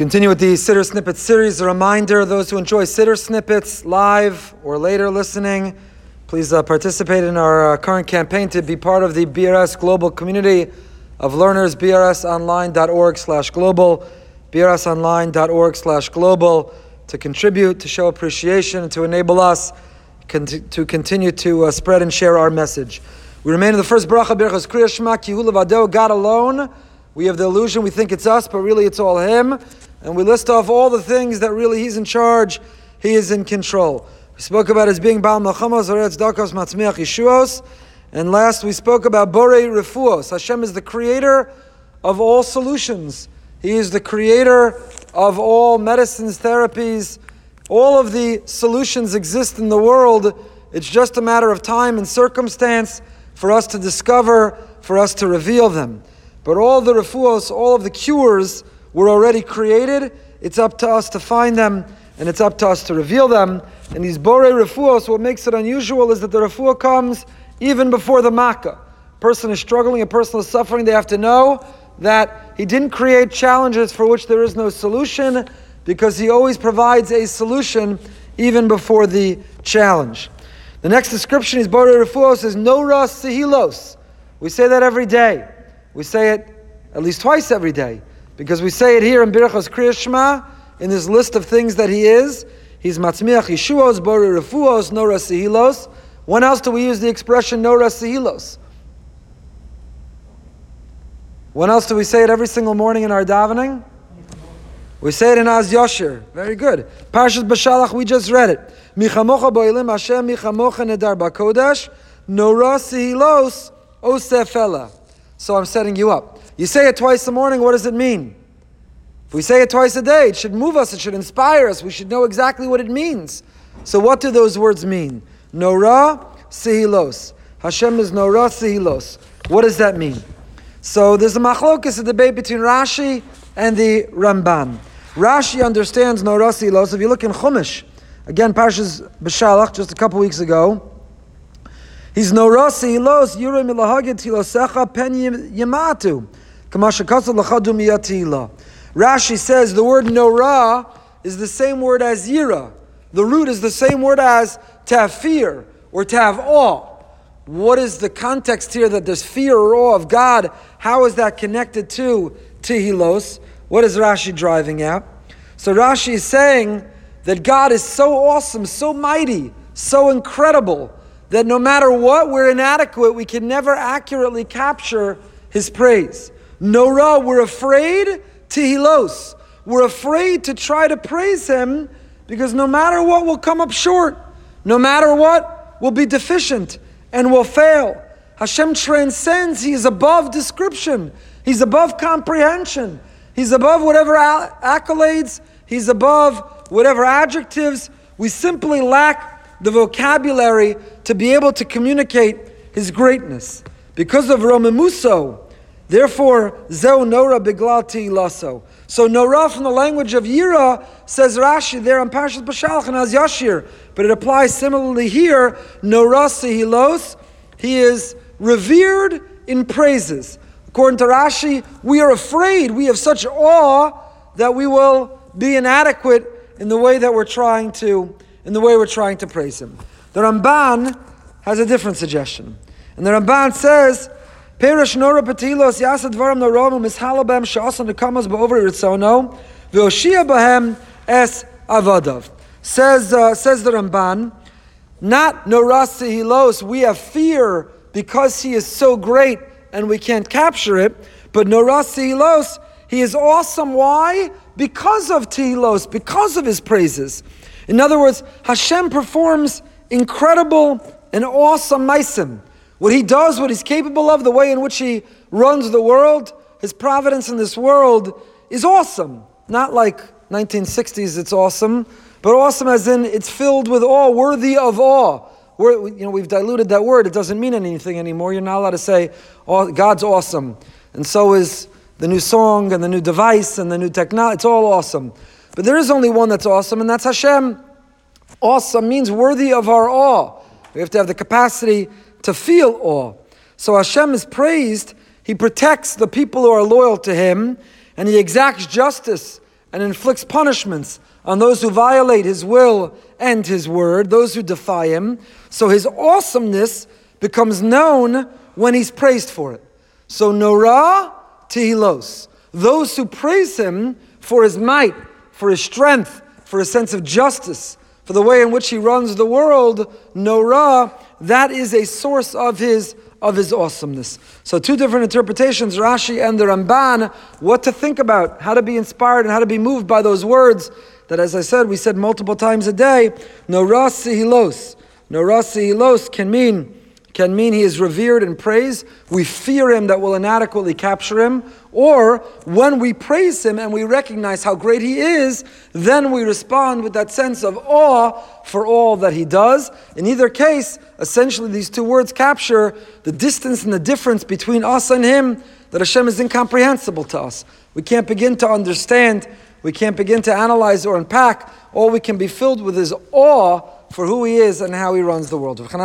Continue with the Siddur Snippet series. A reminder those who enjoy Siddur Snippets live or later listening, please uh, participate in our uh, current campaign to be part of the BRS global community of learners, brsonline.org slash global, brsonline.org slash global, to contribute, to show appreciation, and to enable us con- to continue to uh, spread and share our message. We remain in the first bracha, Birchas Kriya Shema, Kihulav God alone. We have the illusion we think it's us, but really it's all Him and we list off all the things that really He's in charge, He is in control. We spoke about His being Baal Melchamos, Oretz Dakos, Matzmiach, Yeshuos, and last we spoke about Borei Refuos. Hashem is the creator of all solutions. He is the creator of all medicines, therapies. All of the solutions exist in the world. It's just a matter of time and circumstance for us to discover, for us to reveal them. But all the refuos, all of the cures, were already created. It's up to us to find them, and it's up to us to reveal them. And these bore refuos, what makes it unusual is that the refuah comes even before the makkah. Person is struggling, a person is suffering, they have to know that he didn't create challenges for which there is no solution, because he always provides a solution even before the challenge. The next description is Bore Refuos is Nora Sihilos. We say that every day. We say it at least twice every day. Because we say it here in Birchas Kriya Shema, in this list of things that he is. He's Matzmiach Yeshuos, Bori Refuos, Nora Sihilos. When else do we use the expression Nora Sihilos? When else do we say it every single morning in our davening? We say it in Az Yosher. Very good. Parshas Bashalach, we just read it. Michamocha boilim Hashem michamocha nedar bakodesh, Nora Sihilos, Osefela. So I'm setting you up. You say it twice a morning, what does it mean? If we say it twice a day, it should move us, it should inspire us, we should know exactly what it means. So, what do those words mean? Nora sihilos. Hashem is Nora sihilos. What does that mean? So, there's a machlokas, a debate between Rashi and the Ramban. Rashi understands Nora sihilos. If you look in Chumash, again, Parshas B'Shalach, just a couple weeks ago, He's no norasi hilos yurim ilahagid tilosecha pen yamatu. Rashi says the word Nora is the same word as Yira. The root is the same word as to have fear or to have awe. What is the context here that there's fear or awe of God? How is that connected to Tihilos? What is Rashi driving at? So Rashi is saying that God is so awesome, so mighty, so incredible, that no matter what, we're inadequate. We can never accurately capture his praise. Nora, we're afraid to hilos. We're afraid to try to praise him because no matter what, we'll come up short. No matter what, we'll be deficient and we'll fail. Hashem transcends. He is above description. He's above comprehension. He's above whatever accolades. He's above whatever adjectives. We simply lack the vocabulary to be able to communicate his greatness. Because of Romemuso, Therefore, zeu nora biglati laso. So nora from the language of Yira says Rashi there on Parshas Bashalach and Az Yashir, but it applies similarly here. Nora sehilos, he is revered in praises. According to Rashi, we are afraid, we have such awe that we will be inadequate in the way that we're trying to, in the way we're trying to praise him. The Ramban has a different suggestion. And the Ramban says Perish nora patilos yasad varam norom mishalabem shasan nekamas ba'over ritzono v'oshia bahem es avadav. Says uh, says the Ramban, not norasi hilos. We have fear because he is so great and we can't capture it. But norasi hilos, he is awesome. Why? Because of Tehillos, because of his praises. In other words, Hashem performs incredible and awesome maisim. What he does, what he's capable of, the way in which he runs the world, his providence in this world is awesome. Not like 1960s, it's awesome, but awesome as in it's filled with awe, worthy of awe. We're, you know, we've diluted that word. It doesn't mean anything anymore. You're not allowed to say, oh, God's awesome. And so is the new song and the new device and the new technology. It's all awesome. But there is only one that's awesome, and that's Hashem. Awesome means worthy of our awe. We have to have the capacity to feel awe. So Hashem is praised. He protects the people who are loyal to Him, and He exacts justice and inflicts punishments on those who violate his will and his word, those who defy him. So his awesomeness becomes known when he's praised for it. So Norah Tehilos, those who praise him for his might, for his strength, for his sense of justice, for the way in which he runs the world, Norah, that is a source of his of his awesomeness. So two different interpretations, Rashi and the Ramban, what to think about, how to be inspired and how to be moved by those words that as I said, we said multiple times a day, Norah Sihilos. Norah Sihilos can mean can mean he is revered and praised. We fear him that will inadequately capture him. Or when we praise him and we recognize how great he is, then we respond with that sense of awe for all that he does. In either case, essentially these two words capture the distance and the difference between us and him that Hashem is incomprehensible to us. We can't begin to understand, we can't begin to analyze or unpack. All we can be filled with is awe for who he is and how he runs the world.